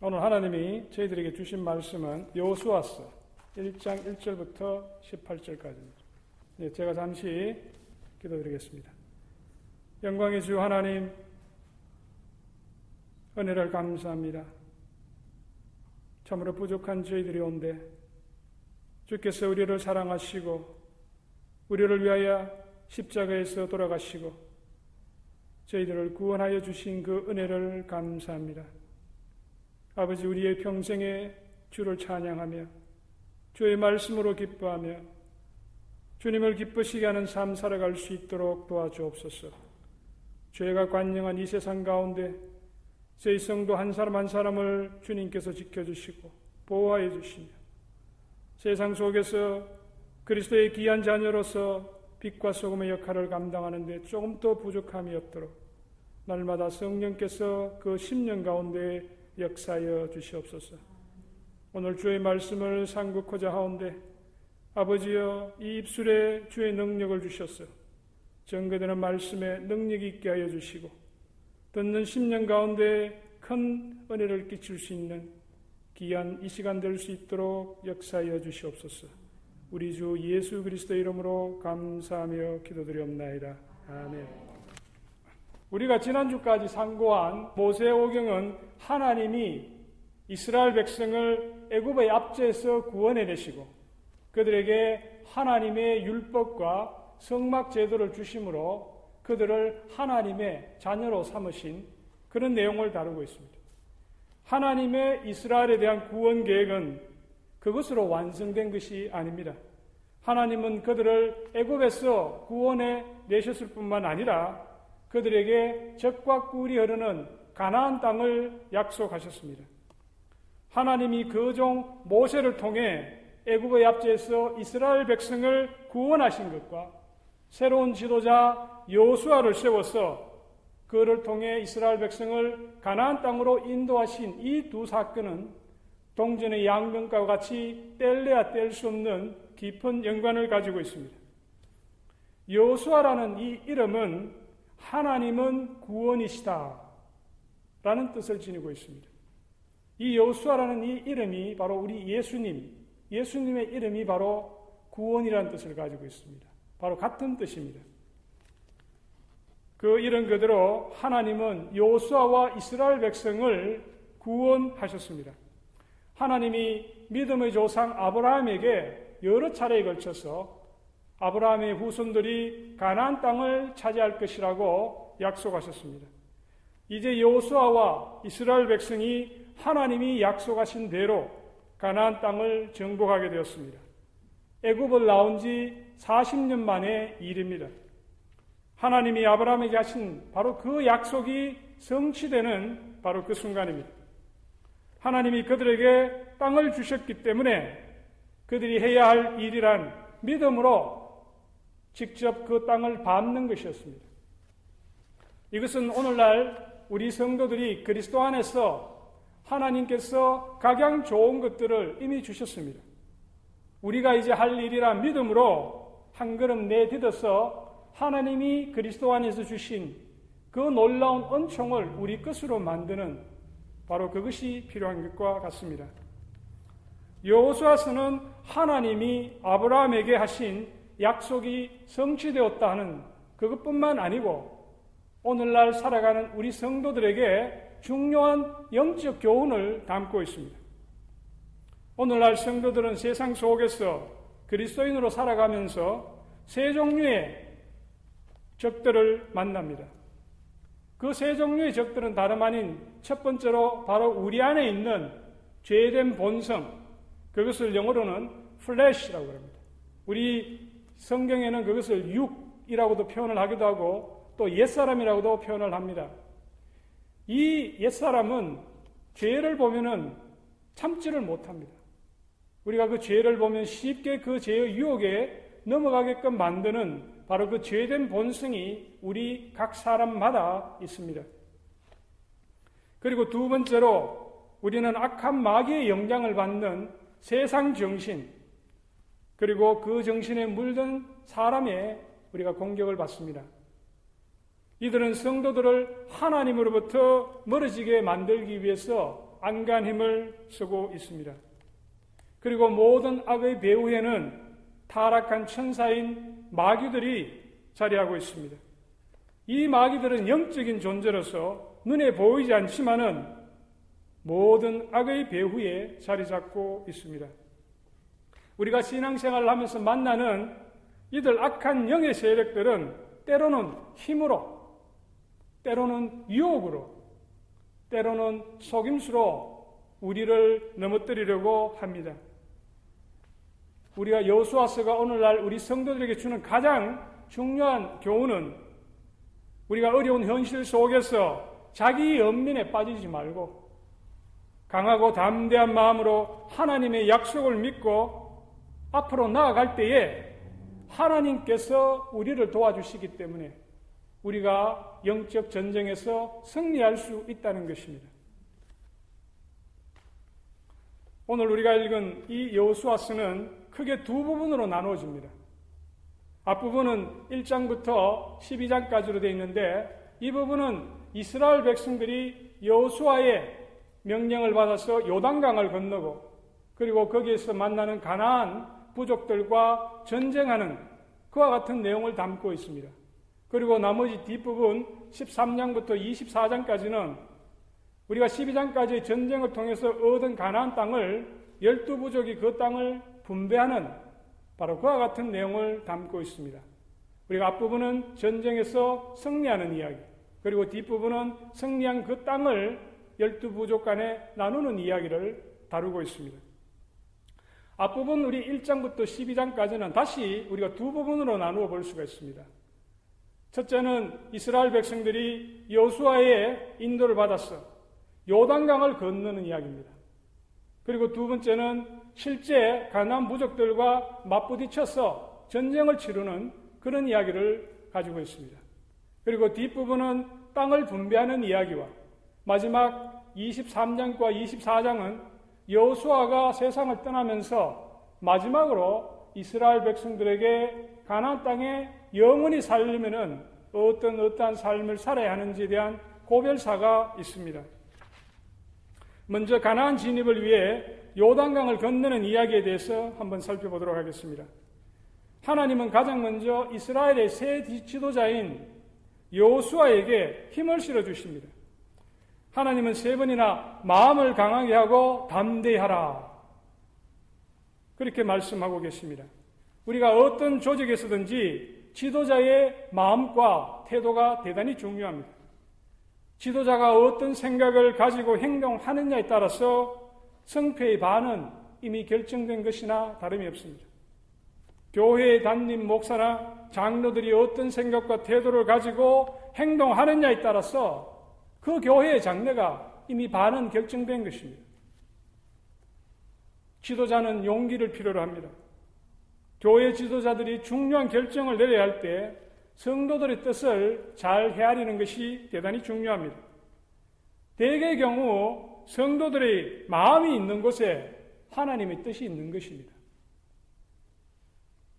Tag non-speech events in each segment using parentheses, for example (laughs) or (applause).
오늘 하나님이 저희들에게 주신 말씀은 여호수아서 1장 1절부터 18절까지입니다. 네, 제가 잠시 기도드리겠습니다. 영광의 주 하나님 은혜를 감사합니다. 참으로 부족한 저희들이 온데 주께서 우리를 사랑하시고 우리를 위하여 십자가에서 돌아가시고 저희들을 구원하여 주신 그 은혜를 감사합니다. 아버지 우리의 평생에 주를 찬양하며 주의 말씀으로 기뻐하며 주님을 기쁘시게 하는 삶 살아갈 수 있도록 도와주옵소서. 죄가 관영한 이 세상 가운데 저희 성도 한 사람 한 사람을 주님께서 지켜주시고 보호하여 주시며 세상 속에서 그리스도의 귀한 자녀로서 빛과 소금의 역할을 감당하는데 조금 더 부족함이 없도록 날마다 성령께서 그 10년 가운데 역사하여 주시옵소서. 오늘 주의 말씀을 상고코자 하온데 아버지여 이 입술에 주의 능력을 주셨어. 정거되는 말씀에 능력 있게 하여 주시고 듣는 10년 가운데 큰 은혜를 끼칠 수 있는 귀한 이 시간 될 수 있도록 역사하여 주시옵소서. 우리 주 예수 그리스도 이름으로 감사하며 기도드리옵나이다. 아멘. 우리가 지난주까지 상고한 모세오경은 하나님이 이스라엘 백성을 애굽의 압제에서 구원해 내시고 그들에게 하나님의 율법과 성막 제도를 주심으로 그들을 하나님의 자녀로 삼으신 그런 내용을 다루고 있습니다. 하나님의 이스라엘에 대한 구원 계획은 그것으로 완성된 것이 아닙니다. 하나님은 그들을 애굽에서 구원해 내셨을 뿐만 아니라 그들에게 적과 꿀이 흐르는 가나안 땅을 약속하셨습니다. 하나님이 그 종 모세를 통해 애굽의 압제에서 이스라엘 백성을 구원하신 것과 새로운 지도자 여호수아를 세워서 그를 통해 이스라엘 백성을 가나안 땅으로 인도하신 이 두 사건은 동전의 양면과 같이 뗄래야 뗄 수 없는 깊은 연관을 가지고 있습니다. 여호수아라는 이 이름은 하나님은 구원이시다 라는 뜻을 지니고 있습니다. 이 여호수아라는 이 이름이 바로 우리 예수님, 예수님의 이름이 바로 구원이라는 뜻을 가지고 있습니다. 바로 같은 뜻입니다. 그 이름 그대로 하나님은 여호수아와 이스라엘 백성을 구원하셨습니다. 하나님이 믿음의 조상 아브라함에게 여러 차례에 걸쳐서 아브라함의 후손들이 가나안 땅을 차지할 것이라고 약속하셨습니다. 이제 여호수아와 이스라엘 백성이 하나님이 약속하신 대로 가나안 땅을 정복하게 되었습니다. 애굽을 나온 지 40년 만의 일입니다. 하나님이 아브라함에게 하신 바로 그 약속이 성취되는 바로 그 순간입니다. 하나님이 그들에게 땅을 주셨기 때문에 그들이 해야 할 일이란 믿음으로 직접 그 땅을 밟는 것이었습니다. 이것은 오늘날 우리 성도들이 그리스도 안에서 하나님께서 각양 좋은 것들을 이미 주셨습니다. 우리가 이제 할 일이란 믿음으로 한 걸음 내딛어서 하나님이 그리스도 안에서 주신 그 놀라운 은총을 우리 것으로 만드는 바로 그것이 필요한 것과 같습니다. 여호수아서는 하나님이 아브라함에게 하신 약속이 성취되었다 하는 그것뿐만 아니고 오늘날 살아가는 우리 성도들에게 중요한 영적 교훈을 담고 있습니다. 오늘날 성도들은 세상 속에서 그리스도인으로 살아가면서 세 종류의 적들을 만납니다. 그 세 종류의 적들은 다름 아닌 첫 번째로 바로 우리 안에 있는 죄된 본성, 그것을 영어로는 플래시라고 합니다. 우리 성경에는 그것을 육이라고도 표현을 하기도 하고 또 옛사람이라고도 표현을 합니다. 이 옛사람은 죄를 보면은 참지를 못합니다. 우리가 그 죄를 보면 쉽게 그 죄의 유혹에 넘어가게끔 만드는 바로 그 죄된 본성이 우리 각 사람마다 있습니다. 그리고 두 번째로 우리는 악한 마귀의 영향을 받는 세상 정신, 그리고 그 정신에 물든 사람의 우리가 공격을 받습니다. 이들은 성도들을 하나님으로부터 멀어지게 만들기 위해서 안간 힘을 쓰고 있습니다. 그리고 모든 악의 배후에는 타락한 천사인 마귀들이 자리하고 있습니다. 이 마귀들은 영적인 존재로서 눈에 보이지 않지만은 모든 악의 배후에 자리 잡고 있습니다. 우리가 신앙생활을 하면서 만나는 이들 악한 영의 세력들은 때로는 힘으로, 때로는 유혹으로, 때로는 속임수로 우리를 넘어뜨리려고 합니다. 우리가 여수아서가 오늘날 우리 성도들에게 주는 가장 중요한 교훈은 우리가 어려운 현실 속에서 자기 연민에 빠지지 말고 강하고 담대한 마음으로 하나님의 약속을 믿고 앞으로 나아갈 때에 하나님께서 우리를 도와주시기 때문에 우리가 영적 전쟁에서 승리할 수 있다는 것입니다. 오늘 우리가 읽은 이 여호수아서는 크게 두 부분으로 나누어집니다. 앞부분은 1장부터 12장까지로 되어 있는데 이 부분은 이스라엘 백성들이 여호수아의 명령을 받아서 요단강을 건너고 그리고 거기에서 만나는 가나안 부족들과 전쟁하는 그와 같은 내용을 담고 있습니다. 그리고 나머지 뒷부분 13장부터 24장까지는 우리가 12장까지 전쟁을 통해서 얻은 가나안 땅을 열두 부족이 그 땅을 분배하는 바로 그와 같은 내용을 담고 있습니다. 우리가 앞부분은 전쟁에서 승리하는 이야기, 그리고 뒷부분은 승리한 그 땅을 열두 부족 간에 나누는 이야기를 다루고 있습니다. 앞부분 우리 1장부터 12장까지는 다시 우리가 두 부분으로 나누어 볼 수가 있습니다. 첫째는 이스라엘 백성들이 여수아의 인도를 받았어 요단강을 건너는 이야기입니다. 그리고 두 번째는 실제 가난 부족들과 맞부딪혀서 전쟁을 치르는 그런 이야기를 가지고 있습니다. 그리고 뒷부분은 땅을 분배하는 이야기와 마지막 23장과 24장은 여호수아가 세상을 떠나면서 마지막으로 이스라엘 백성들에게 가나안 땅에 영원히 살려면은 어떤 어떠한 삶을 살아야 하는지에 대한 고별사가 있습니다. 먼저 가나안 진입을 위해 요단강을 건너는 이야기에 대해서 한번 살펴보도록 하겠습니다. 하나님은 가장 먼저 이스라엘의 새 지도자인 여호수아에게 힘을 실어 주십니다. 하나님은 세 번이나 마음을 강하게 하고 담대히 하라. 그렇게 말씀하고 계십니다. 우리가 어떤 조직에서든지 지도자의 마음과 태도가 대단히 중요합니다. 지도자가 어떤 생각을 가지고 행동하느냐에 따라서 성패의 반은 이미 결정된 것이나 다름이 없습니다. 교회의 담임 목사나 장로들이 어떤 생각과 태도를 가지고 행동하느냐에 따라서 그 교회의 장래가 이미 반은 결정된 것입니다. 지도자는 용기를 필요로 합니다. 교회 지도자들이 중요한 결정을 내려야 할 때 성도들의 뜻을 잘 헤아리는 것이 대단히 중요합니다. 대개의 경우 성도들의 마음이 있는 곳에 하나님의 뜻이 있는 것입니다.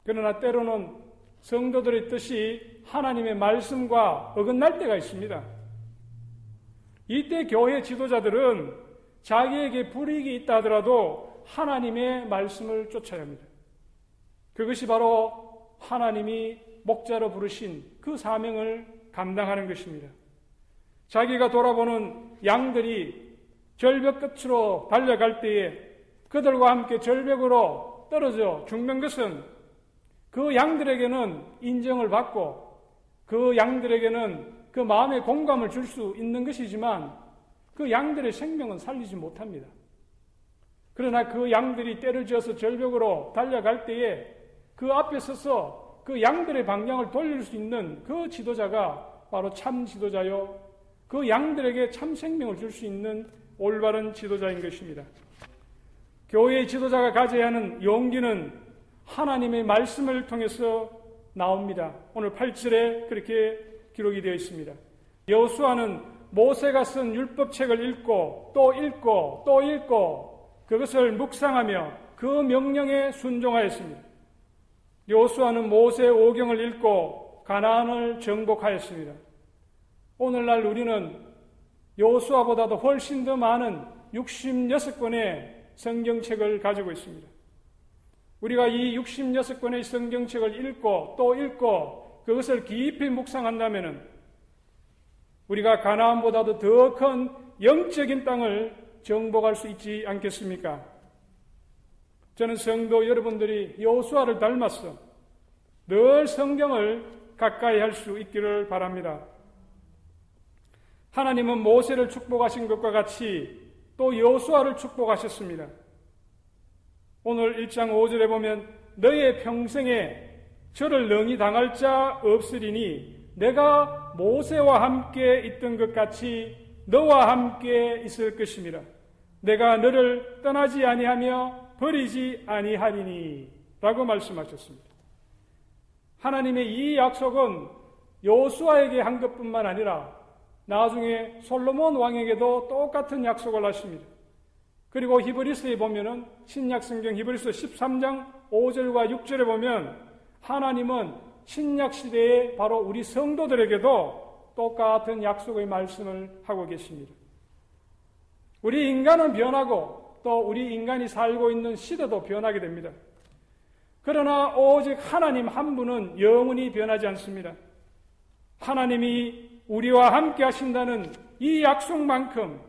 그러나 때로는 성도들의 뜻이 하나님의 말씀과 어긋날 때가 있습니다. 이때 교회 지도자들은 자기에게 불이익이 있다 하더라도 하나님의 말씀을 쫓아야 합니다. 그것이 바로 하나님이 목자로 부르신 그 사명을 감당하는 것입니다. 자기가 돌아보는 양들이 절벽 끝으로 달려갈 때에 그들과 함께 절벽으로 떨어져 죽는 것은 그 양들에게는 인정을 받고 그 양들에게는 그 마음의 공감을 줄 수 있는 것이지만 그 양들의 생명은 살리지 못합니다. 그러나 그 양들이 때를 지어서 절벽으로 달려갈 때에 그 앞에 서서 그 양들의 방향을 돌릴 수 있는 그 지도자가 바로 참 지도자요. 그 양들에게 참 생명을 줄 수 있는 올바른 지도자인 것입니다. 교회의 지도자가 가져야 하는 용기는 하나님의 말씀을 통해서 나옵니다. 오늘 8절에 그렇게 기록이 되어 있습니다. 여수아는 모세가 쓴 율법책을 읽고 또 읽고 또 읽고 그것을 묵상하며 그 명령에 순종하였습니다. 요수아는 모세 오경을 읽고 가나안을 정복하였습니다. 오늘날 우리는 요수아보다도 훨씬 더 많은 66권의 성경책을 가지고 있습니다. 우리가 이 66권의 성경책을 읽고 또 읽고 그것을 깊이 묵상한다면 우리가 가나안보다도 더 큰 영적인 땅을 정복할 수 있지 않겠습니까? 저는 성도 여러분들이 여호수아를 닮았어 늘 성경을 가까이 할 수 있기를 바랍니다. 하나님은 모세를 축복하신 것과 같이 또 여호수아를 축복하셨습니다. 오늘 1장 5절에 보면 너의 평생에 저를 능히 당할 자 없으리니 내가 모세와 함께 있던 것 같이 너와 함께 있을 것입니다. 내가 너를 떠나지 아니하며 버리지 아니하리니 라고 말씀하셨습니다. 하나님의 이 약속은 여호수아에게 한 것뿐만 아니라 나중에 솔로몬 왕에게도 똑같은 약속을 하십니다. 그리고 히브리스에 보면은 신약 성경 히브리스 13장 5절과 6절에 보면 하나님은 신약 시대에 바로 우리 성도들에게도 똑같은 약속의 말씀을 하고 계십니다. 우리 인간은 변하고 또 우리 인간이 살고 있는 시대도 변하게 됩니다. 그러나 오직 하나님 한 분은 영원히 변하지 않습니다. 하나님이 우리와 함께 하신다는 이 약속만큼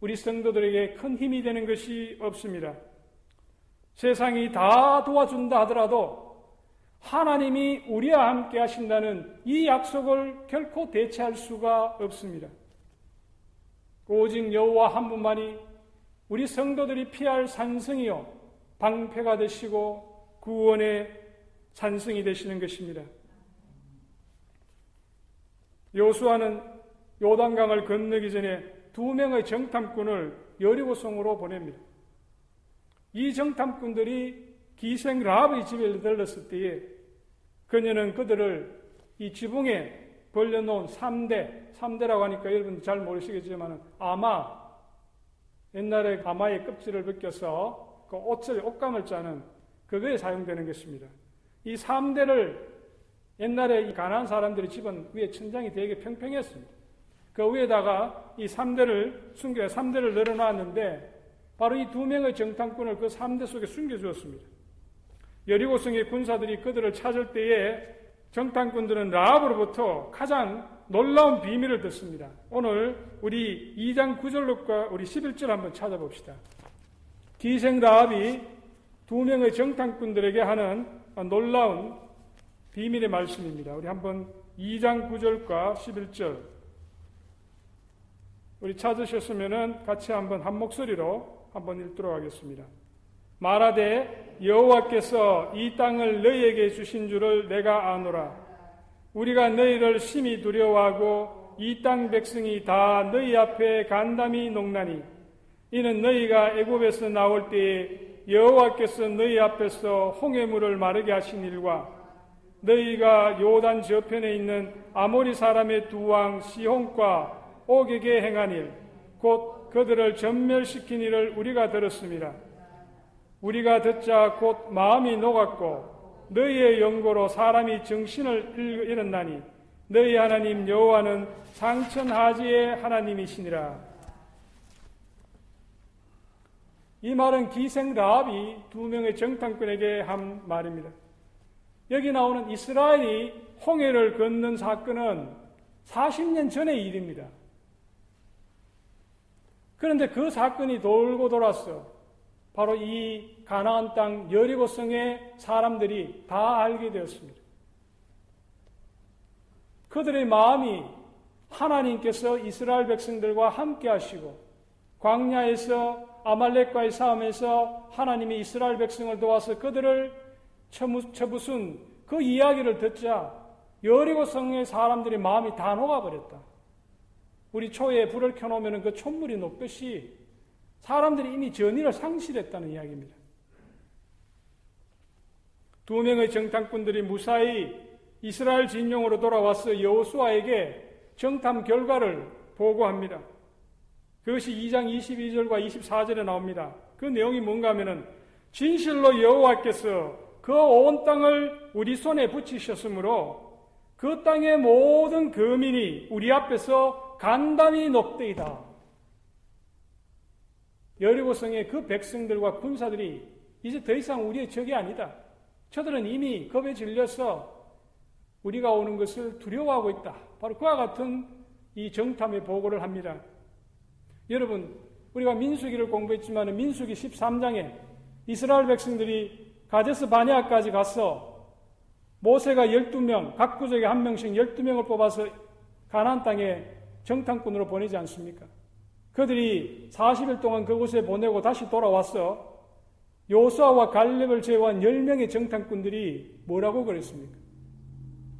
우리 성도들에게 큰 힘이 되는 것이 없습니다. 세상이 다 도와준다 하더라도 하나님이 우리와 함께 하신다는 이 약속을 결코 대체할 수가 없습니다. 오직 여호와 한 분만이 우리 성도들이 피할 산성이요 방패가 되시고 구원의 산성이 되시는 것입니다. 요수아는 요단강을 건너기 전에 두 명의 정탐꾼을 여리고성으로 보냅니다. 이 정탐꾼들이 기생 라합의 집에 들렀을 때에 그녀는 그들을 이 지붕에 벌려놓은 3대, 3대라고 하니까 여러분 잘 모르시겠지만 아마 옛날에 아마의 껍질을 벗겨서 그 옷을, 옷감을 짜는 그거에 사용되는 것입니다. 이 3대를 옛날에 이 가난한 사람들의 집은 위에 천장이 되게 평평했습니다. 그 위에다가 이 3대를 숨겨, 3대를 늘어놨는데 바로 이 두 명의 정탐꾼을 그 3대 속에 숨겨 주었습니다. 여리고성의 군사들이 그들을 찾을 때에 정탐꾼들은 라합으로부터 가장 놀라운 비밀을 듣습니다. 오늘 우리 2장 9절과 우리 11절 한번 찾아봅시다. 기생 라합이 두 명의 정탐꾼들에게 하는 놀라운 비밀의 말씀입니다. 우리 한번 2장 9절과 11절 우리 찾으셨으면 같이 한번 한 목소리로 한번 읽도록 하겠습니다. 말하되 여호와께서 이 땅을 너희에게 주신 줄을 내가 아노라. 우리가 너희를 심히 두려워하고 이 땅 백성이 다 너희 앞에 간담이 녹나니 이는 너희가 애굽에서 나올 때에 여호와께서 너희 앞에서 홍해물을 마르게 하신 일과 너희가 요단 저편에 있는 아모리 사람의 두 왕 시홍과 옥에게 행한 일, 곧 그들을 전멸시킨 일을 우리가 들었습니다. 우리가 듣자 곧 마음이 녹았고 너희의 연고로 사람이 정신을 잃었나니 너희 하나님 여호와는 상천하지의 하나님이시니라. 이 말은 기생 라합이 두 명의 정탐꾼에게 한 말입니다. 여기 나오는 이스라엘이 홍해를 걷는 사건은 40년 전의 일입니다. 그런데 그 사건이 돌고 돌았어. 바로 이 가나안 땅 여리고 성의 사람들이 다 알게 되었습니다. 그들의 마음이 하나님께서 이스라엘 백성들과 함께 하시고 광야에서 아말렉과의 싸움에서 하나님이 이스라엘 백성을 도와서 그들을 처부순 그 이야기를 듣자 여리고 성의 사람들의 마음이 다 녹아버렸다. 우리 초에 불을 켜놓으면 그 촛물이 녹듯이 사람들이 이미 전의를 상실했다는 이야기입니다. 두 명의 정탐꾼들이 무사히 이스라엘 진영으로 돌아와서 여호수아에게 정탐 결과를 보고합니다. 그것이 2장 22절과 24절에 나옵니다. 그 내용이 뭔가 하면은 진실로 여호와께서 그 온 땅을 우리 손에 붙이셨으므로 그 땅의 모든 거민이 우리 앞에서 간단히 녹되이다. 여리고성의 그 백성들과 군사들이 이제 더 이상 우리의 적이 아니다. 저들은 이미 겁에 질려서 우리가 오는 것을 두려워하고 있다. 바로 그와 같은 이 정탐의 보고를 합니다. 여러분, 우리가 민수기를 공부했지만 민수기 13장에 이스라엘 백성들이 가데스 바냐까지 가서 모세가 12명, 각 구족에 한 명씩 12명을 뽑아서 가나안 땅에 정탐꾼으로 보내지 않습니까? 그들이 40일 동안 그곳에 보내고 다시 돌아와서 요수아와 갈렙을 제외한 10명의 정탐꾼들이 뭐라고 그랬습니까?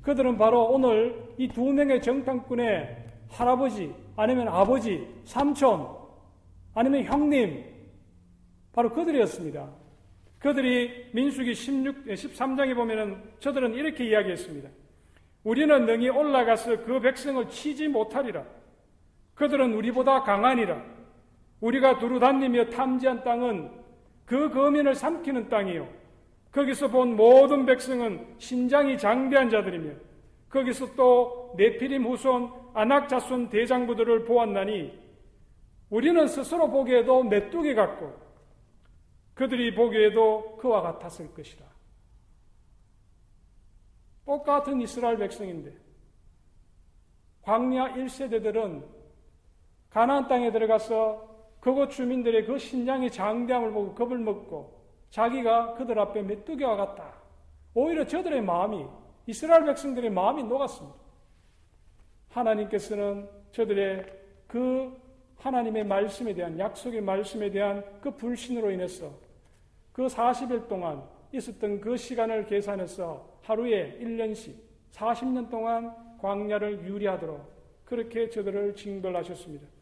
그들은 바로 오늘 이 두 명의 정탐꾼의 할아버지, 아니면 아버지, 삼촌, 아니면 형님, 바로 그들이었습니다. 그들이 민수기 16, 13장에 보면은 저들은 이렇게 이야기했습니다. 우리는 능히 올라가서 그 백성을 치지 못하리라. 그들은 우리보다 강하니라. 우리가 두루 다니며 탐지한 땅은 그 거민을 삼키는 땅이요. 거기서 본 모든 백성은 신장이 장대한 자들이며 거기서 또 네피림 후손 아낙 자손 대장부들을 보았나니 우리는 스스로 보기에도 메뚜기 같고 그들이 보기에도 그와 같았을 것이다. 똑같은 이스라엘 백성인데 광야 1세대들은 가나안 땅에 들어가서 그곳 주민들의 그 신장의 장대함을 보고 겁을 먹고 자기가 그들 앞에 메뚜기와 같다. 오히려 저들의 마음이 이스라엘 백성들의 마음이 녹았습니다. 하나님께서는 저들의 그 하나님의 말씀에 대한 약속의 말씀에 대한 그 불신으로 인해서 그 40일 동안 있었던 그 시간을 계산해서 하루에 1년씩 40년 동안 광야를 유리하도록 그렇게 저들을 징벌하셨습니다.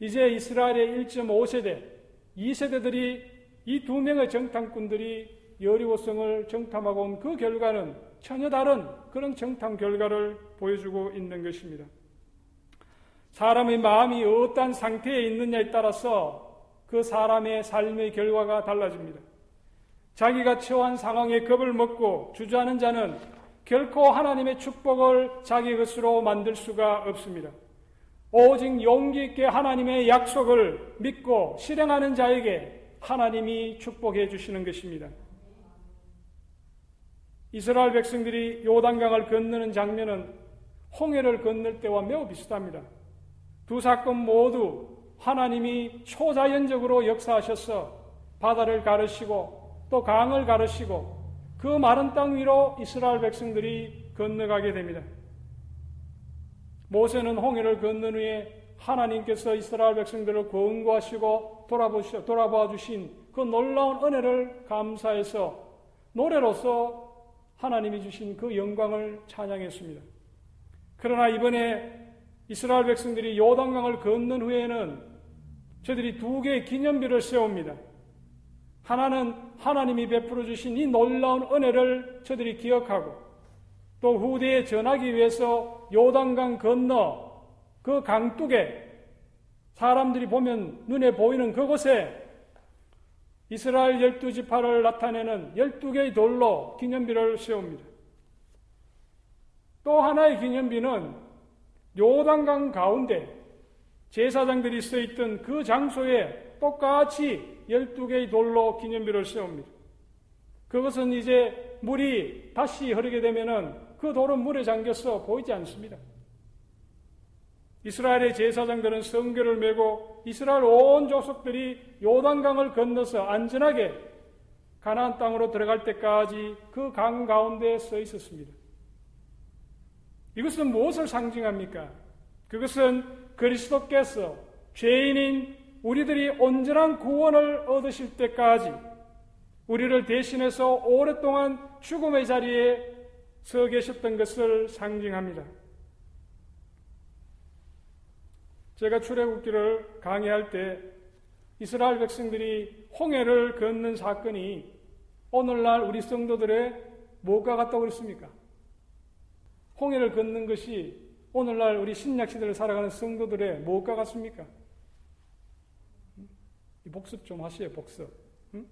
이제 이스라엘의 1.5세대, 2세대들이 이 두 명의 정탐꾼들이 여리고성을 정탐하고 온 그 결과는 전혀 다른 그런 정탐 결과를 보여주고 있는 것입니다. 사람의 마음이 어떠한 상태에 있느냐에 따라서 그 사람의 삶의 결과가 달라집니다. 자기가 처한 상황에 겁을 먹고 주저하는 자는 결코 하나님의 축복을 자기 것으로 만들 수가 없습니다. 오직 용기 있게 하나님의 약속을 믿고 실행하는 자에게 하나님이 축복해 주시는 것입니다. 이스라엘 백성들이 요단강을 건너는 장면은 홍해를 건널 때와 매우 비슷합니다. 두 사건 모두 하나님이 초자연적으로 역사하셔서 바다를 가르시고 또 강을 가르시고 그 마른 땅 위로 이스라엘 백성들이 건너가게 됩니다. 모세는 홍해를 건넌 후에 하나님께서 이스라엘 백성들을 권고하시고 돌아보시, 돌아봐 주신 그 놀라운 은혜를 감사해서 노래로서 하나님이 주신 그 영광을 찬양했습니다. 그러나 이번에 이스라엘 백성들이 요단강을 건넌 후에는 저들이 두 개의 기념비를 세웁니다. 하나는 하나님이 베풀어 주신 이 놀라운 은혜를 저들이 기억하고 또 후대에 전하기 위해서 요단강 건너 그 강둑에 사람들이 보면 눈에 보이는 그곳에 이스라엘 열두 지파를 나타내는 열두 개의 돌로 기념비를 세웁니다. 또 하나의 기념비는 요단강 가운데 제사장들이 서 있던 그 장소에 똑같이 12개의 돌로 기념비를 세웁니다. 그것은 이제 물이 다시 흐르게 되면은 그 돌은 물에 잠겨서 보이지 않습니다. 이스라엘의 제사장들은 성결을 메고 이스라엘 온 족속들이 요단강을 건너서 안전하게 가나안 땅으로 들어갈 때까지 그 강 가운데 서 있었습니다. 이것은 무엇을 상징합니까? 그것은 그리스도께서 죄인인 우리들이 온전한 구원을 얻으실 때까지 우리를 대신해서 오랫동안 죽음의 자리에 서 계셨던 것을 상징합니다. 제가 출애굽기를 강의할 때 이스라엘 백성들이 홍해를 걷는 사건이 오늘날 우리 성도들의 뭐가 같다고 그랬습니까? 홍해를 걷는 것이 오늘날 우리 신약 시대를 살아가는 성도들의 무엇과 같습니까? 복습 좀 하시요, 복습. 응?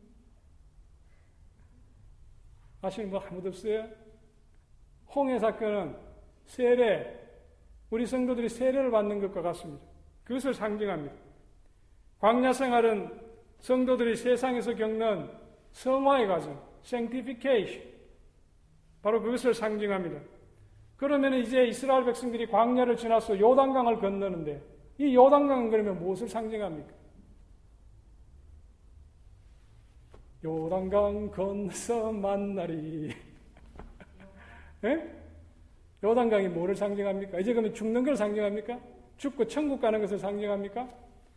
하시는 분 아무도 없어요? 홍해 사건은 세례, 우리 성도들이 세례를 받는 것과 같습니다. 그것을 상징합니다. 광야 생활은 성도들이 세상에서 겪는 성화의 과정, sanctification. 바로 그것을 상징합니다. 그러면 이제 이스라엘 백성들이 광야를 지나서 요단강을 건너는데 이 요단강은 그러면 무엇을 상징합니까? 요단강 건너서 만나리. 예? 요단강이 뭐를 상징합니까? 이제 그러면 죽는 걸 상징합니까? 죽고 천국 가는 것을 상징합니까?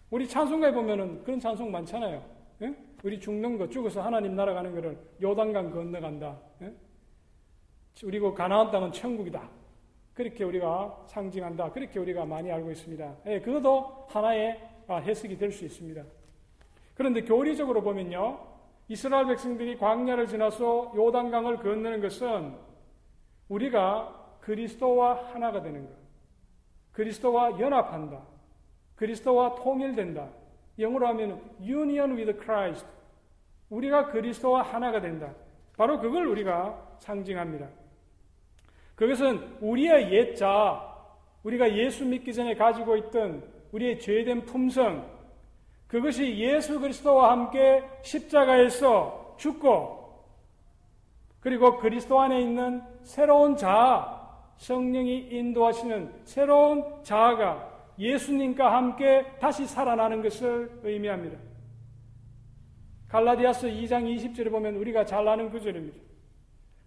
우리 찬송가에 보면은 그런 찬송 많잖아요. 예? 우리 죽는 거, 죽어서 하나님 날아가는 것을 요단강 건너간다. 예? 그리고 가나안 땅은 천국이다. 그렇게 우리가 상징한다. 그렇게 우리가 많이 알고 있습니다. 예, 그것도 하나의 아, 해석이 될 수 있습니다. 그런데 교리적으로 보면요. 이스라엘 백성들이 광야를 지나서 요단강을 건너는 것은 우리가 그리스도와 하나가 되는 것. 그리스도와 연합한다. 그리스도와 통일된다. 영어로 하면 union with Christ. 우리가 그리스도와 하나가 된다. 바로 그걸 우리가 상징합니다. 그것은 우리의 옛자, 우리가 예수 믿기 전에 가지고 있던 우리의 죄된 품성, 그것이 예수 그리스도와 함께 십자가에서 죽고, 그리고 그리스도 안에 있는 새로운 자아, 성령이 인도하시는 새로운 자아가 예수님과 함께 다시 살아나는 것을 의미합니다. 갈라디아서 2장 20절에 보면 우리가 잘 아는 구절입니다.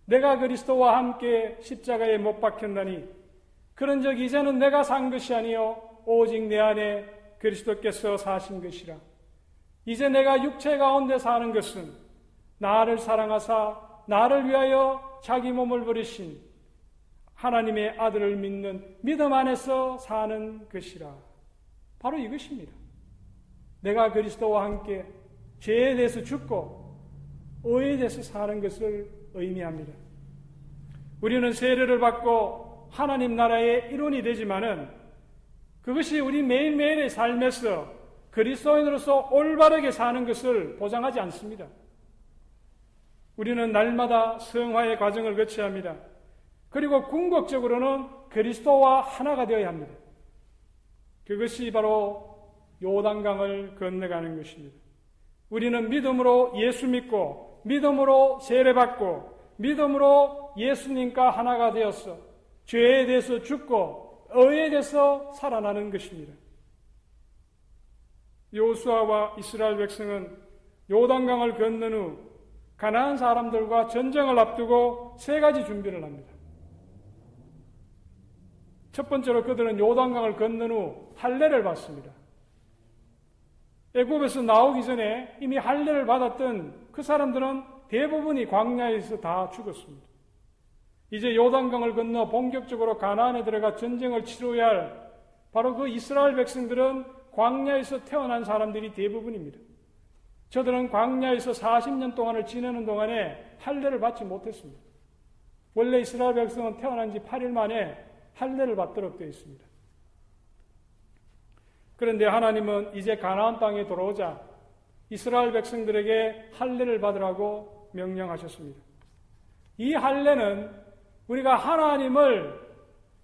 내가 그리스도와 함께 십자가에 못 박혔나니 그런 적 이제는 내가 산 것이 아니요 오직 내 안에 그리스도께서 사신 것이라. 이제 내가 육체 가운데 사는 것은 나를 사랑하사 나를 위하여 자기 몸을 버리신 하나님의 아들을 믿는 믿음 안에서 사는 것이라. 바로 이것입니다. 내가 그리스도와 함께 죄에 대해서 죽고 의에 대해서 사는 것을 의미합니다. 우리는 세례를 받고 하나님 나라의 일원이 되지만은 그것이 우리 매일매일의 삶에서 그리스도인으로서 올바르게 사는 것을 보장하지 않습니다. 우리는 날마다 성화의 과정을 거쳐야 합니다. 그리고 궁극적으로는 그리스도와 하나가 되어야 합니다. 그것이 바로 요단강을 건너가는 것입니다. 우리는 믿음으로 예수 믿고 믿음으로 세례받고 믿음으로 예수님과 하나가 되었어 죄에 대해서 죽고 의에 대해서 살아나는 것입니다. 요수아와 이스라엘 백성은 요단강을 건넌 후 가나안 사람들과 전쟁을 앞두고 세 가지 준비를 합니다. 첫 번째로 그들은 요단강을 건넌 후 할례를 받습니다. 애굽에서 나오기 전에 이미 할례를 받았던 그 사람들은 대부분이 광야에서 다 죽었습니다. 이제 요단강을 건너 본격적으로 가나안에 들어가 전쟁을 치러야 할 바로 그 이스라엘 백성들은 광야에서 태어난 사람들이 대부분입니다. 저들은 광야에서 40년 동안을 지내는 동안에 할례를 받지 못했습니다. 원래 이스라엘 백성은 태어난 지 8일 만에 할례를 받도록 되어 있습니다. 그런데 하나님은 이제 가나안 땅에 들어오자 이스라엘 백성들에게 할례를 받으라고 명령하셨습니다. 이 할례는 우리가 하나님을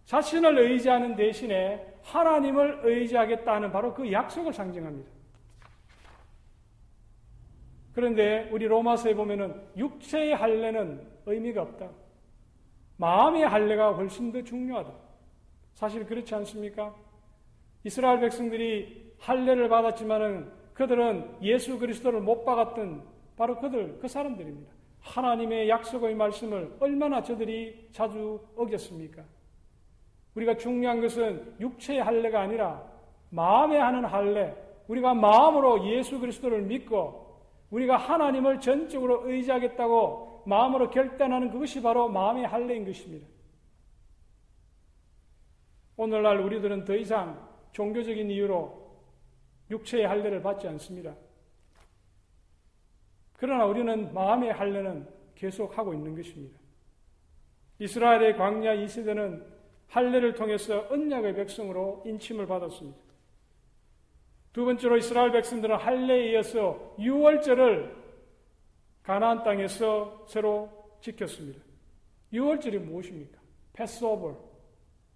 자신을 의지하는 대신에 하나님을 의지하겠다는 바로 그 약속을 상징합니다. 그런데 우리 로마서에 보면은 육체의 할례는 의미가 없다. 마음의 할례가 훨씬 더 중요하다. 사실 그렇지 않습니까? 이스라엘 백성들이 할례를 받았지만은 그들은 예수 그리스도를 못 박았던 바로 그들, 그 사람들입니다. 하나님의 약속의 말씀을 얼마나 저들이 자주 어겼습니까? 우리가 중요한 것은 육체의 할례가 아니라 마음에 하는 할례, 우리가 마음으로 예수 그리스도를 믿고 우리가 하나님을 전적으로 의지하겠다고 마음으로 결단하는 그것이 바로 마음의 할례인 것입니다. 오늘날 우리들은 더 이상 종교적인 이유로 육체의 할례를 받지 않습니다. 그러나 우리는 마음의 할례는 계속 하고 있는 것입니다. 이스라엘의 광야 이 세대는 할례를 통해서 언약의 백성으로 인침을 받았습니다. 두 번째로 이스라엘 백성들은 할례에 이어서 유월절을 가나안 땅에서 새로 지켰습니다. 유월절이 무엇입니까? 패스오버.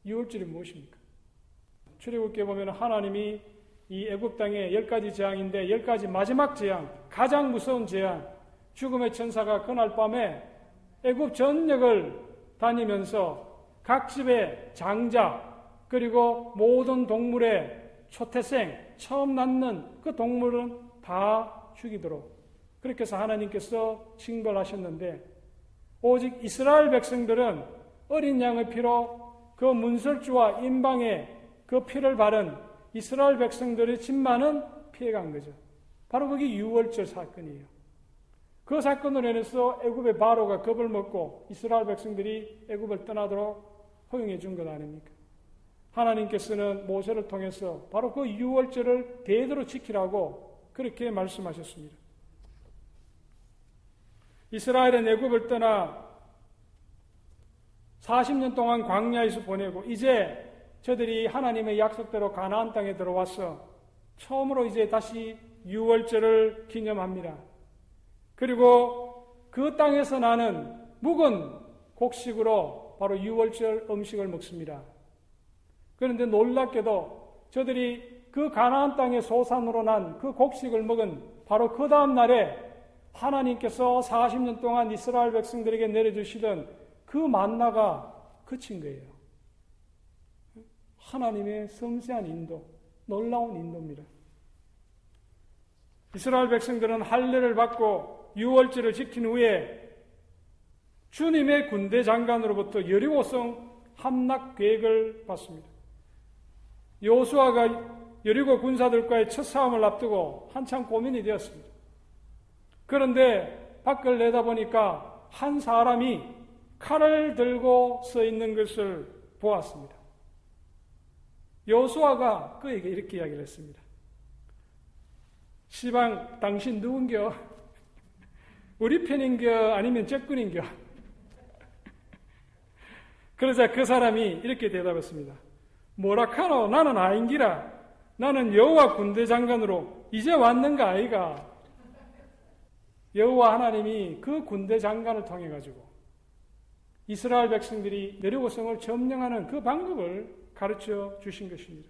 유월절이 무엇입니까? 출애굽기에 보면 하나님이 이 애굽 땅의 열 가지 재앙인데 열 가지 마지막 재앙, 가장 무서운 재앙, 죽음의 천사가 그날 밤에 애굽 전역을 다니면서 각 집의 장자 그리고 모든 동물의 초태생 처음 낳는 그 동물은 다 죽이도록 그렇게 해서 하나님께서 징벌하셨는데 오직 이스라엘 백성들은 어린 양의 피로 그 문설주와 인방의 그 피를 바른 이스라엘 백성들의 집만은 피해간 거죠. 바로 그게 유월절 사건이에요. 그 사건으로 인해서 애굽의 바로가 겁을 먹고 이스라엘 백성들이 애굽을 떠나도록 허용해 준 것 아닙니까? 하나님께서는 모세를 통해서 바로 그 유월절을 대대로 지키라고 그렇게 말씀하셨습니다. 이스라엘은 애굽을 떠나 40년 동안 광야에서 보내고 이제 저들이 하나님의 약속대로 가나안 땅에 들어와서 처음으로 이제 다시 유월절을 기념합니다. 그리고 그 땅에서 나는 묵은 곡식으로 바로 유월절 음식을 먹습니다. 그런데 놀랍게도 저들이 그 가나안 땅의 소산으로 난 그 곡식을 먹은 바로 그 다음 날에 하나님께서 40년 동안 이스라엘 백성들에게 내려주시던 그 만나가 그친 거예요. 하나님의 섬세한 인도, 놀라운 인도입니다. 이스라엘 백성들은 할례를 받고 유월절을 지킨 후에 주님의 군대 장관으로부터 여리고성 함락 계획을 받습니다. 요수아가 여리고 군사들과의 첫 싸움을 앞두고 한참 고민이 되었습니다. 그런데 밖을 내다보니까 한 사람이 칼을 들고 서 있는 것을 보았습니다. 여수아가 그에게 이렇게 이야기를 했습니다. 시방 당신 누군겨? (laughs) 우리 편인겨 아니면 적군인겨? (laughs) 그러자 그 사람이 이렇게 대답했습니다. 뭐라카노 나는 아인기라 나는 여호와 군대 장관으로 이제 왔는가 아이가 여호와 하나님이 그 군대 장관을 통해 가지고 이스라엘 백성들이 내려고성을 점령하는 그 방법을 가르쳐 주신 것입니다.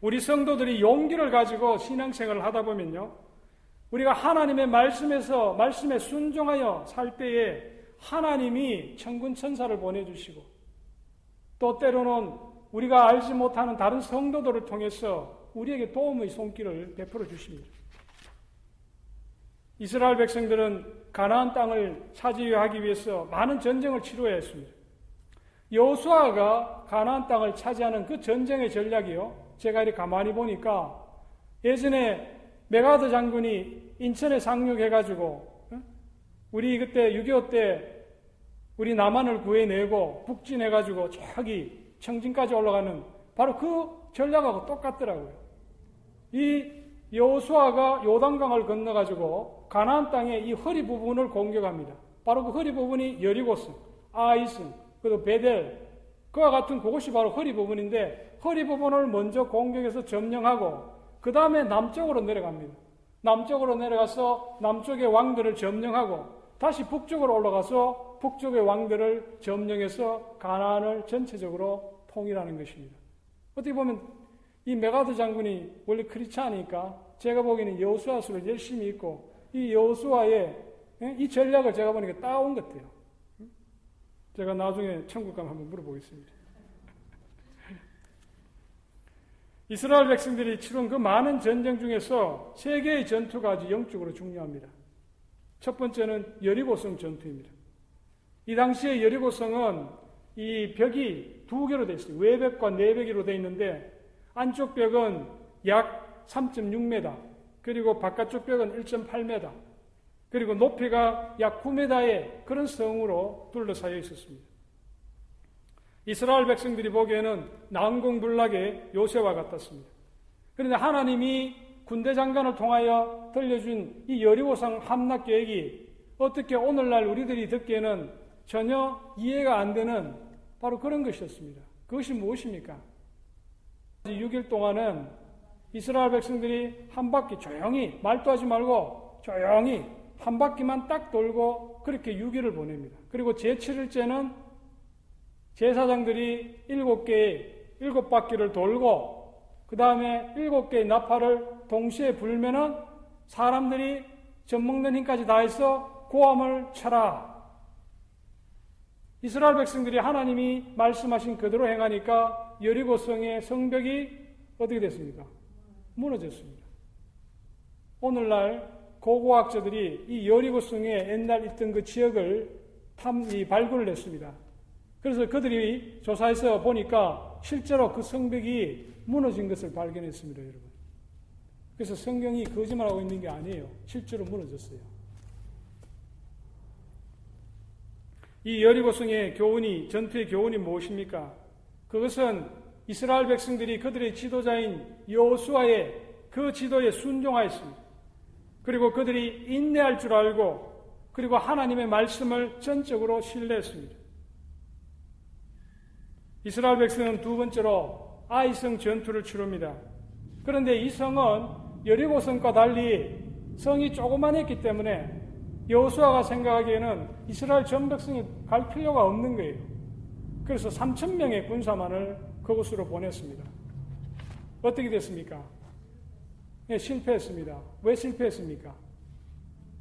우리 성도들이 용기를 가지고 신앙생활을 하다 보면요. 우리가 하나님의 말씀에서 말씀에 순종하여 살 때에 하나님이 천군 천사를 보내 주시고 또 때로는 우리가 알지 못하는 다른 성도들을 통해서 우리에게 도움의 손길을 베풀어 주십니다. 이스라엘 백성들은 가나안 땅을 차지하기 위해서 많은 전쟁을 치루어야 했습니다. 여호수아가 가나안 땅을 차지하는 그 전쟁의 전략이요. 제가 이렇게 가만히 보니까 예전에 맥아더 장군이 인천에 상륙해가지고 우리 그때 6.25 때 우리 남한을 구해내고 북진해가지고 저기 청진까지 올라가는 바로 그 전략하고 똑같더라고요. 이 여호수아가 요단강을 건너 가지고 가나안 땅의 이 허리 부분을 공격합니다. 바로 그 허리 부분이 여리고성, 아이슨, 그리고 베델, 그와 같은 그것이 바로 허리 부분인데 허리 부분을 먼저 공격해서 점령하고 그 다음에 남쪽으로 내려갑니다. 남쪽으로 내려가서 남쪽의 왕들을 점령하고 다시 북쪽으로 올라가서 북쪽의 왕들을 점령해서 가나안을 전체적으로 통일하는 것입니다. 어떻게 보면 이 맥아더 장군이 원래 크리스찬이니까 제가 보기에는 여호수아서를 열심히 읽고 이 여호수아의 예, 이 전략을 제가 보니까 따온 것 같아요. 제가 나중에 천국 가면 한번 물어보겠습니다. (laughs) 이스라엘 백성들이 치른 그 많은 전쟁 중에서 세 개의 전투가 아주 영적으로 중요합니다. 첫 번째는 여리고성 전투입니다. 이 당시에 여리고성은 이 벽이 두 개로 되어 있어요. 외벽과 내벽으로 되어 있는데 안쪽 벽은 약 3.6m, 그리고 바깥쪽 벽은 1.8m, 그리고 높이가 약 9m의 그런 성으로 둘러싸여 있었습니다. 이스라엘 백성들이 보기에는 난공불락의 요새와 같았습니다. 그런데 하나님이 군대 장관을 통하여 들려준 이 여리고성 함락 계획이 어떻게 오늘날 우리들이 듣기에는 전혀 이해가 안 되는 바로 그런 것이었습니다. 그것이 무엇입니까? 6일 동안은 이스라엘 백성들이 한 바퀴 조용히 말도 하지 말고 조용히 한 바퀴만 딱 돌고 그렇게 6일을 보냅니다. 그리고 제7일째는 제사장들이 일곱 개의 일곱 바퀴를 돌고 그 다음에 일곱 개의 나팔을 동시에 불면은 사람들이 젖먹는 힘까지 다해서 고함을 쳐라. 이스라엘 백성들이 하나님이 말씀하신 그대로 행하니까 여리고성의 성벽이 어떻게 됐습니까? 무너졌습니다. 오늘날 고고학자들이 이 여리고성에 옛날 있던 그 지역을 탐, 이 발굴을 했습니다. 그래서 그들이 조사해서 보니까 실제로 그 성벽이 무너진 것을 발견했습니다, 여러분. 그래서 성경이 거짓말하고 있는 게 아니에요. 실제로 무너졌어요. 이 여리고성의 교훈이, 전투의 교훈이 무엇입니까? 그것은 이스라엘 백성들이 그들의 지도자인 여호수아의 그 지도에 순종하였습니다. 그리고 그들이 인내할 줄 알고 그리고 하나님의 말씀을 전적으로 신뢰했습니다. 이스라엘 백성은 두 번째로 아이성 전투를 치릅니다. 그런데 이 성은 여리고성과 달리 성이 조그만했기 때문에 여호수아가 생각하기에는 이스라엘 전 백성이 갈 필요가 없는 거예요. 그래서 3천 명의 군사만을 그곳으로 보냈습니다. 어떻게 됐습니까? 네, 실패했습니다. 왜 실패했습니까?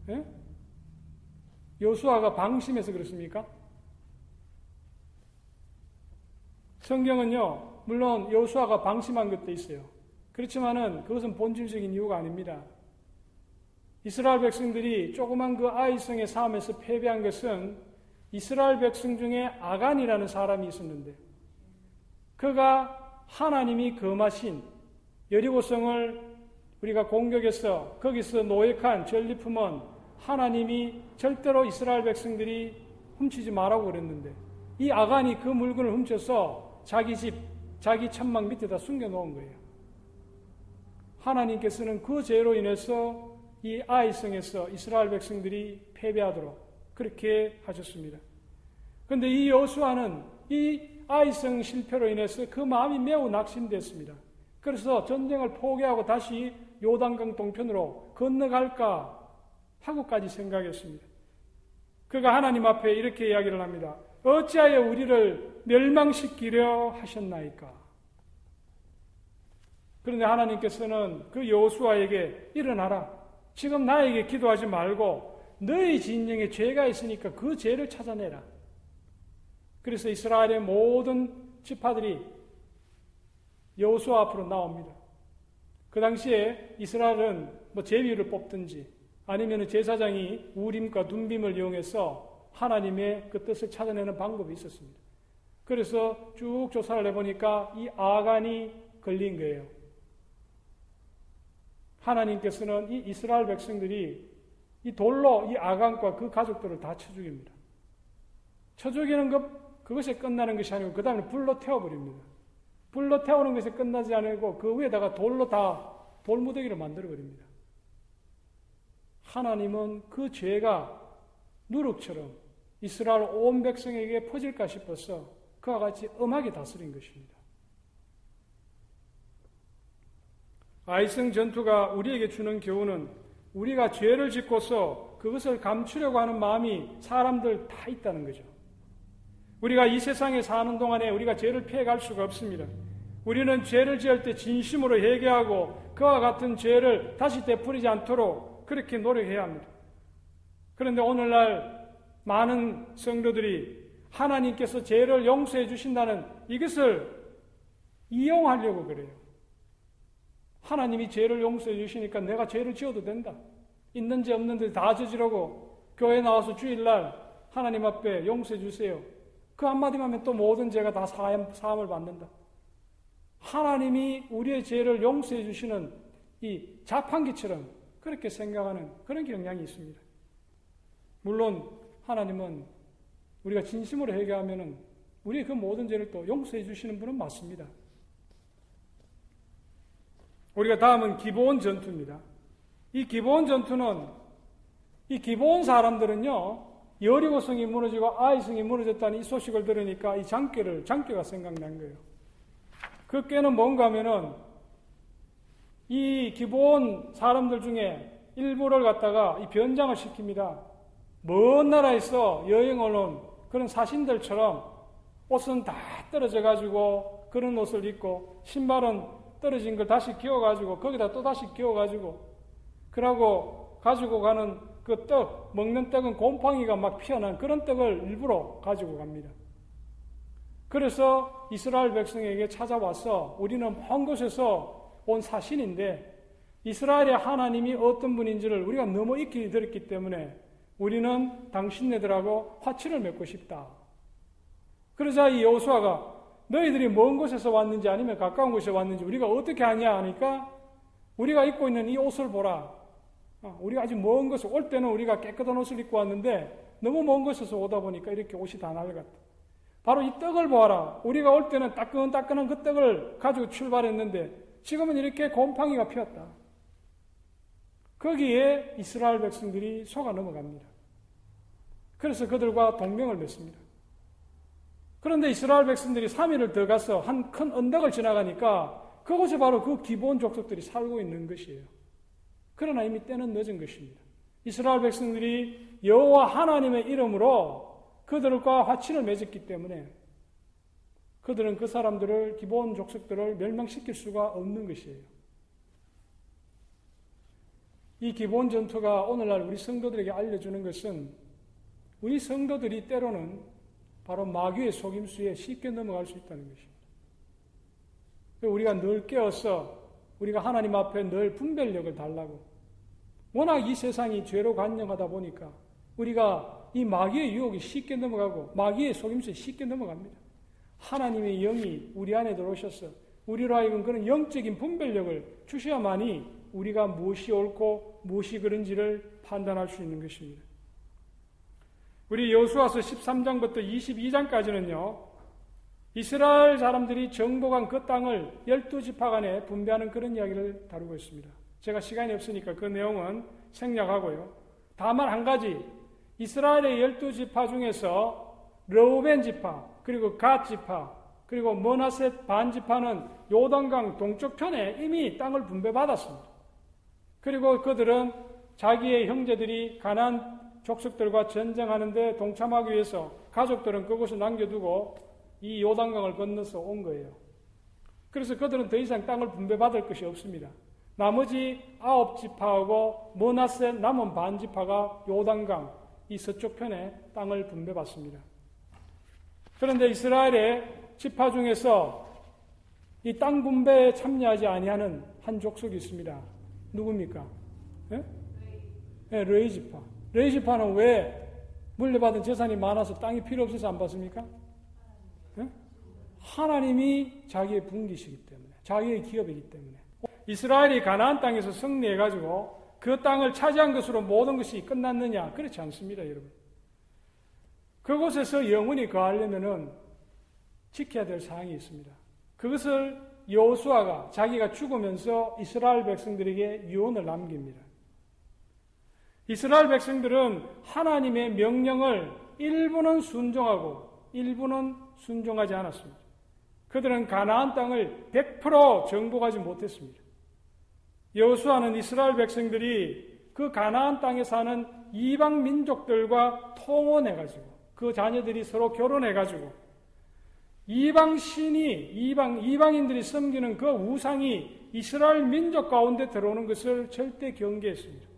네? 여수아가 방심해서 그렇습니까? 성경은요, 물론 여수아가 방심한 것도 있어요. 그렇지만은 그것은 본질적인 이유가 아닙니다. 이스라엘 백성들이 조그만 그 아이성의 삶에서 패배한 것은 이스라엘 백성 중에 아간이라는 사람이 있었는데 그가 하나님이 금하신 여리고성을 우리가 공격해서 거기서 노획한 전리품은 하나님이 절대로 이스라엘 백성들이 훔치지 말라고 그랬는데 이 아간이 그 물건을 훔쳐서 자기 집, 자기 천막 밑에다 숨겨 놓은 거예요. 하나님께서는 그 죄로 인해서 이 아이성에서 이스라엘 백성들이 패배하도록 그렇게 하셨습니다. 그런데 이 여수아는 이 아이성 실패로 인해서 그 마음이 매우 낙심됐습니다. 그래서 전쟁을 포기하고 다시 요단강 동편으로 건너갈까 하고까지 생각했습니다. 그가 하나님 앞에 이렇게 이야기를 합니다. 어찌하여 우리를 멸망시키려 하셨나이까? 그런데 하나님께서는 그 여호수아에게 일어나라. 지금 나에게 기도하지 말고 너희 진영에 죄가 있으니까 그 죄를 찾아내라. 그래서 이스라엘의 모든 지파들이 여호수아 앞으로 나옵니다. 그 당시에 이스라엘은 뭐 제비를 뽑든지 아니면 제사장이 우림과 둔빔을 이용해서 하나님의 그 뜻을 찾아내는 방법이 있었습니다. 그래서 쭉 조사를 해보니까 이 아간이 걸린 거예요. 하나님께서는 이 이스라엘 백성들이 이 돌로 이 아간과 그 가족들을 다 쳐 죽입니다. 쳐 죽이는 것, 그것이 끝나는 것이 아니고 그 다음에 불로 태워버립니다. 불로 태우는 것이 끝나지 않고 그 위에다가 돌로 다 돌무더기를 만들어버립니다. 하나님은 그 죄가 누룩처럼 이스라엘 온 백성에게 퍼질까 싶어서 그와 같이 엄하게 다스린 것입니다. 아이성 전투가 우리에게 주는 교훈은 우리가 죄를 짓고서 그것을 감추려고 하는 마음이 사람들 다 있다는 거죠. 우리가 이 세상에 사는 동안에 우리가 죄를 피해갈 수가 없습니다. 우리는 죄를 지을 때 진심으로 회개하고 그와 같은 죄를 다시 되풀이지 않도록 그렇게 노력해야 합니다. 그런데 오늘날 많은 성도들이 하나님께서 죄를 용서해 주신다는 이것을 이용하려고 그래요. 하나님이 죄를 용서해 주시니까 내가 죄를 지어도 된다. 있는지 없는지 다 저지르고 교회 나와서 주일날 하나님 앞에 용서해 주세요. 그 한마디만 하면 또 모든 죄가 다 사함, 사함을 받는다. 하나님이 우리의 죄를 용서해 주시는 이 자판기처럼 그렇게 생각하는 그런 경향이 있습니다. 물론 하나님은 우리가 진심으로 회개하면 우리의 그 모든 죄를 또 용서해 주시는 분은 맞습니다. 우리가 다음은 기본 전투입니다. 이 기본 전투는 이 기본 사람들은요 여리고 성이 무너지고 아이 성이 무너졌다는 이 소식을 들으니까 이 장깨를 장깨가 생각난 거예요. 그 깨는 뭔가 하면은 이 기본 사람들 중에 일부를 갖다가 이 변장을 시킵니다. 먼 나라에서 여행을 온 그런 사신들처럼 옷은 다 떨어져 가지고 그런 옷을 입고 신발은 떨어진 걸 다시 끼워가지고 거기다 또 다시 끼워가지고 그러고 가지고 가는 그 떡, 먹는 떡은 곰팡이가 막 피어난 그런 떡을 일부러 가지고 갑니다. 그래서 이스라엘 백성에게 찾아와서 우리는 먼 곳에서 온 사신인데 이스라엘의 하나님이 어떤 분인지를 우리가 너무 익히 들었기 때문에 우리는 당신네들하고 화치를 맺고 싶다. 그러자 이 여호수아가 너희들이 먼 곳에서 왔는지 아니면 가까운 곳에 왔는지 우리가 어떻게 하냐 하니까 우리가 입고 있는 이 옷을 보라. 어, 우리가 아직 먼 곳에 올 때는 우리가 깨끗한 옷을 입고 왔는데 너무 먼 곳에서 오다 보니까 이렇게 옷이 다 낡았다. 바로 이 떡을 보아라. 우리가 올 때는 따끈따끈한 그 떡을 가지고 출발했는데 지금은 이렇게 곰팡이가 피었다. 거기에 이스라엘 백성들이 속아 넘어갑니다. 그래서 그들과 동맹을 맺습니다. 그런데 이스라엘 백성들이 3일을 더 가서 한 큰 언덕을 지나가니까 그곳에 바로 그 기본 족속들이 살고 있는 것이에요. 그러나 이미 때는 늦은 것입니다. 이스라엘 백성들이 여호와 하나님의 이름으로 그들과 화친을 맺었기 때문에 그들은 그 사람들을 기본 족속들을 멸망시킬 수가 없는 것이에요. 이 기본 전투가 오늘날 우리 성도들에게 알려주는 것은 우리 성도들이 때로는 바로 마귀의 속임수에 쉽게 넘어갈 수 있다는 것입니다. 우리가 늘 깨어서 우리가 하나님 앞에 늘 분별력을 달라고 워낙 이 세상이 죄로 관영하다 보니까 우리가 이 마귀의 유혹이 쉽게 넘어가고 마귀의 속임수에 쉽게 넘어갑니다. 하나님의 영이 우리 안에 들어오셔서 우리로 하여금 그런 영적인 분별력을 주셔야만이 우리가 무엇이 옳고 무엇이 그른지를 판단할 수 있는 것입니다. 우리 여수와서 13장부터 22장까지는요. 이스라엘 사람들이 정복한 그 땅을 열두 지파 간에 분배하는 그런 이야기를 다루고 있습니다. 제가 시간이 없으니까 그 내용은 생략하고요. 다만 한 가지 이스라엘의 열두 지파 중에서 러우벤 지파 그리고 갓 지파 그리고 머나셋 반 지파는 요단강 동쪽 편에 이미 땅을 분배받았습니다. 그리고 그들은 자기의 형제들이 가난 족속들과 전쟁하는데 동참하기 위해서 가족들은 그곳을 남겨두고 이 요단강을 건너서 온 거예요. 그래서 그들은 더 이상 땅을 분배받을 것이 없습니다. 나머지 아홉 지파하고 머나세 남은 반 지파가 요단강 이 서쪽 편에 땅을 분배받습니다. 그런데 이스라엘의 지파 중에서 이 땅 분배에 참여하지 아니하는 한 족속이 있습니다. 누굽니까? 예? 네, 레이 지파. 레이 지파는 왜 물려받은 재산이 많아서 땅이 필요 없어서 안 받습니까? 네? 하나님이 자기의 분기시기 때문에, 자기의 기업이기 때문에. 이스라엘이 가나안 땅에서 승리해 가지고 그 땅을 차지한 것으로 모든 것이 끝났느냐? 그렇지 않습니다, 여러분. 그곳에서 영원히 거하려면은 지켜야 될 사항이 있습니다. 그것을 여호수아가 자기가 죽으면서 이스라엘 백성들에게 유언을 남깁니다. 이스라엘 백성들은 하나님의 명령을 일부는 순종하고 일부는 순종하지 않았습니다. 그들은 가나안 땅을 100% 정복하지 못했습니다. 여호수아는 이스라엘 백성들이 그 가나안 땅에 사는 이방 민족들과 통혼해 가지고 그 자녀들이 서로 결혼해 가지고 이방 신이 이방 이방인들이 섬기는 그 우상이 이스라엘 민족 가운데 들어오는 것을 절대 경계했습니다.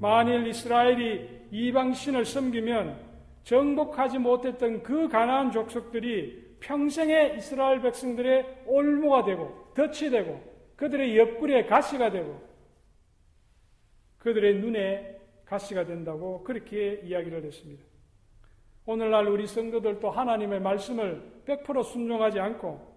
만일 이스라엘이 이방 신을 섬기면 정복하지 못했던 그 가나안 족속들이 평생에 이스라엘 백성들의 올무가 되고 덫이 되고 그들의 옆구리에 가시가 되고 그들의 눈에 가시가 된다고 그렇게 이야기를 했습니다. 오늘날 우리 성도들도 하나님의 말씀을 100% 순종하지 않고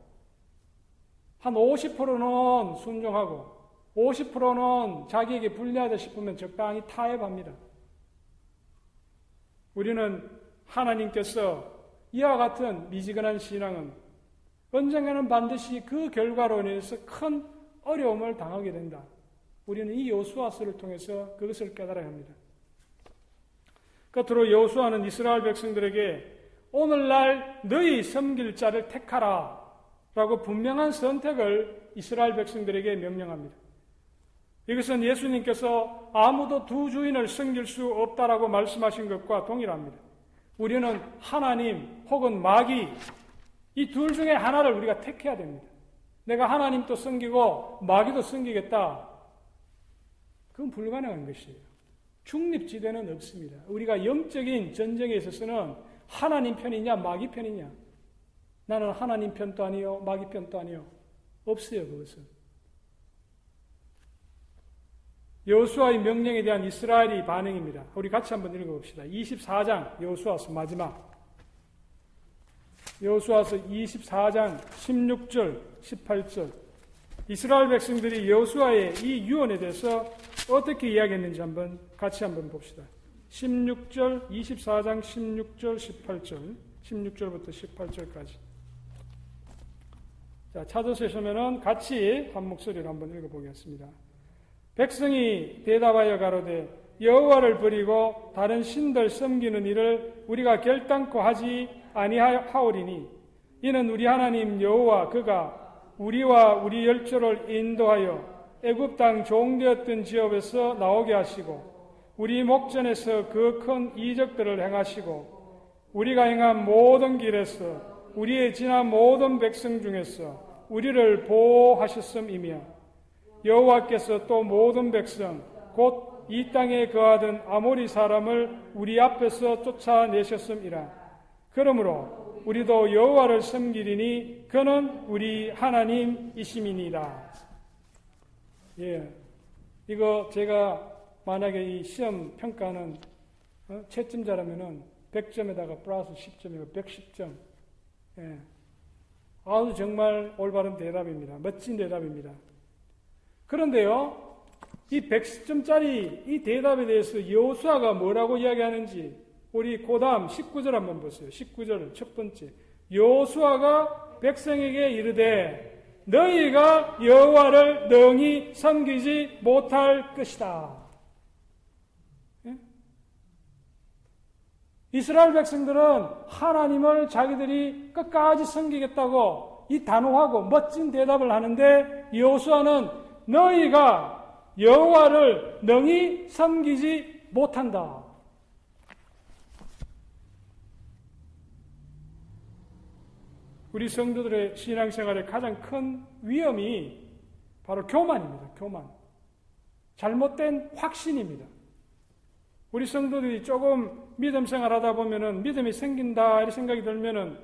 한 50%는 순종하고 50%는 자기에게 불리하다 싶으면 적당히 타협합니다. 우리는 하나님께서 이와 같은 미지근한 신앙은 언젠가는 반드시 그 결과로 인해서 큰 어려움을 당하게 된다. 우리는 이 요수아서를 통해서 그것을 깨달아야 합니다. 끝으로 여호수아는 이스라엘 백성들에게 오늘날 너희 섬길 자를 택하라 라고 분명한 선택을 이스라엘 백성들에게 명령합니다. 이것은 예수님께서 아무도 두 주인을 섬길 수 없다라고 말씀하신 것과 동일합니다. 우리는 하나님 혹은 마귀 이 둘 중에 하나를 우리가 택해야 됩니다. 내가 하나님도 섬기고 마귀도 섬기겠다. 그건 불가능한 것이에요. 중립지대는 없습니다. 우리가 영적인 전쟁에 있어서는 하나님 편이냐 마귀 편이냐 나는 하나님 편도 아니요 마귀 편도 아니요 없어요 그것은 여호수아의 명령에 대한 이스라엘의 반응입니다. 우리 같이 한번 읽어봅시다. 24장 여호수아서 마지막 여호수아서 24장 16절 18절 이스라엘 백성들이 여호수아의 이 유언에 대해서 어떻게 이야기했는지 한번 같이 한번 봅시다. 16절 24장 16절 18절 16절부터 18절까지 자, 찾으시면은 같이 한 목소리로 한번 읽어보겠습니다. 백성이 대답하여 가로되 여호와를 버리고 다른 신들 섬기는 일을 우리가 결단코 하지 아니하오리니 이는 우리 하나님 여호와 그가 우리와 우리 열조를 인도하여 애굽 땅 종되었던 지역에서 나오게 하시고 우리 목전에서 그 큰 이적들을 행하시고 우리가 행한 모든 길에서 우리의 지난 모든 백성 중에서 우리를 보호하셨음이며 여호와께서 또 모든 백성 곧 이 땅에 거하던 아모리 사람을 우리 앞에서 쫓아내셨음이라 그러므로 우리도 여호와를 섬기리니 그는 우리 하나님이심이니라 예 이거 제가 만약에 이 시험 평가는 어? 채점자라면은 100점에다가 플러스 10점이고 110점 예. 아주 정말 올바른 대답입니다. 멋진 대답입니다. 그런데요, 이 110점짜리 이 대답에 대해서 여호수아가 뭐라고 이야기하는지 우리 고담 19절 한번 보세요. 19절 첫 번째. 여호수아가 백성에게 이르되 너희가 여호와를 능히 섬기지 못할 것이다. 예? 이스라엘 백성들은 하나님을 자기들이 끝까지 섬기겠다고 이 단호하고 멋진 대답을 하는데 여호수아는 너희가 여호와를 능히 섬기지 못한다. 우리 성도들의 신앙생활의 가장 큰 위험이 바로 교만입니다. 교만. 잘못된 확신입니다. 우리 성도들이 조금 믿음 생활하다 보면은 믿음이 생긴다 이런 생각이 들면은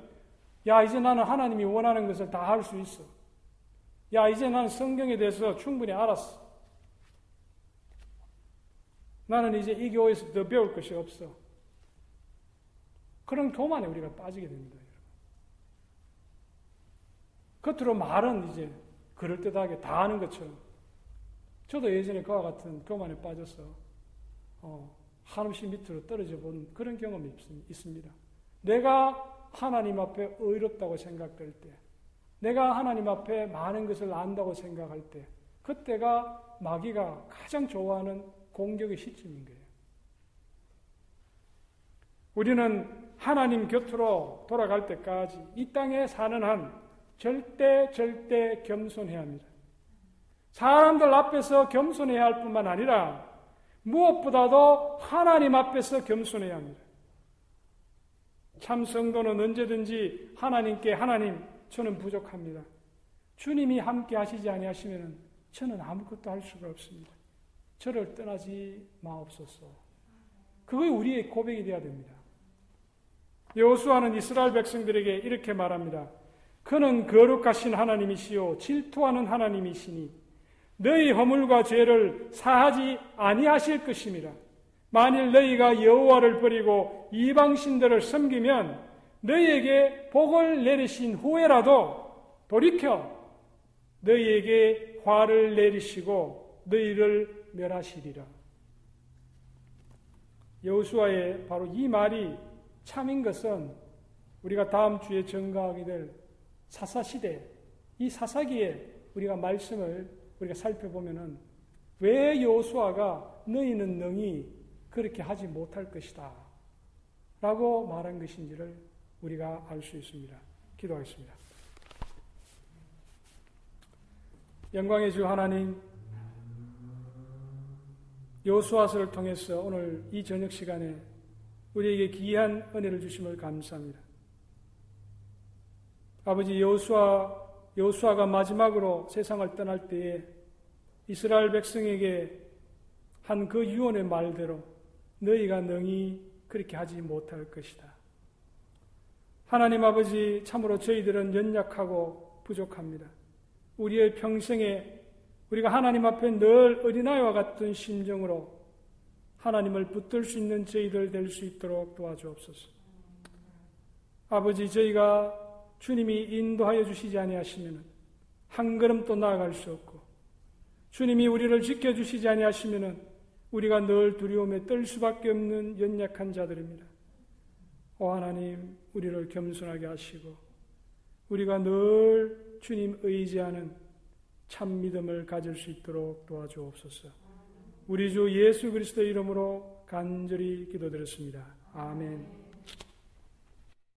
야 이제 나는 하나님이 원하는 것을 다 할 수 있어. 야 이제 나는 성경에 대해서 충분히 알았어. 나는 이제 이 교회에서 더 배울 것이 없어. 그런 교만에 우리가 빠지게 됩니다. 겉으로 말은 이제 그럴듯하게 다 아는 것처럼. 저도 예전에 그와 같은 교만에 빠져서 어, 한없이 밑으로 떨어져 본 그런 경험이 있습니다. 내가 하나님 앞에 의롭다고 생각될 때, 내가 하나님 앞에 많은 것을 안다고 생각할 때, 그때가 마귀가 가장 좋아하는 공격의 시점인 거예요. 우리는 하나님 곁으로 돌아갈 때까지 이 땅에 사는 한 절대 절대 겸손해야 합니다. 사람들 앞에서 겸손해야 할 뿐만 아니라 무엇보다도 하나님 앞에서 겸손해야 합니다. 참 성도는 언제든지 하나님께 하나님 저는 부족합니다. 주님이 함께 하시지 아니하시면 저는 아무것도 할 수가 없습니다. 저를 떠나지 마옵소서. 그게 우리의 고백이 되어야 됩니다. 여호수아는 이스라엘 백성들에게 이렇게 말합니다. 그는 거룩하신 하나님이시요 질투하는 하나님이시니 너희 허물과 죄를 사하지 아니하실 것입니다. 만일 너희가 여호와를 버리고 이방 신들을 섬기면 너희에게 복을 내리신 후에라도 돌이켜 너희에게 화를 내리시고 너희를 멸하시리라. 여호수아의 바로 이 말이 참인 것은 우리가 다음 주에 증가하게 될 사사 시대 이 사사기에 우리가 말씀을 우리가 살펴보면은 왜 여호수아가 너희는 능히 그렇게 하지 못할 것이다. 라고 말한 것인지를 우리가 알 수 있습니다. 기도하겠습니다. 영광의 주 하나님, 여호수아서를 통해서 오늘 이 저녁 시간에 우리에게 귀한 은혜를 주심을 감사합니다. 아버지 여호수아 여수아가 마지막으로 세상을 떠날 때에 이스라엘 백성에게 한 그 유언의 말대로 너희가 능히 그렇게 하지 못할 것이다. 하나님 아버지 참으로 저희들은 연약하고 부족합니다. 우리의 평생에 우리가 하나님 앞에 늘 어린아이와 같은 심정으로 하나님을 붙들 수 있는 저희들 될 수 있도록 도와주옵소서. 아버지 저희가 주님이 인도하여 주시지 아니하시면 한 걸음도 나아갈 수 없고 주님이 우리를 지켜 주시지 아니하시면 우리가 늘 두려움에 떨 수밖에 없는 연약한 자들입니다. 오 하나님 우리를 겸손하게 하시고 우리가 늘 주님 의지하는 참 믿음을 가질 수 있도록 도와주옵소서. 우리 주 예수 그리스도 이름으로 간절히 기도드렸습니다. 아멘.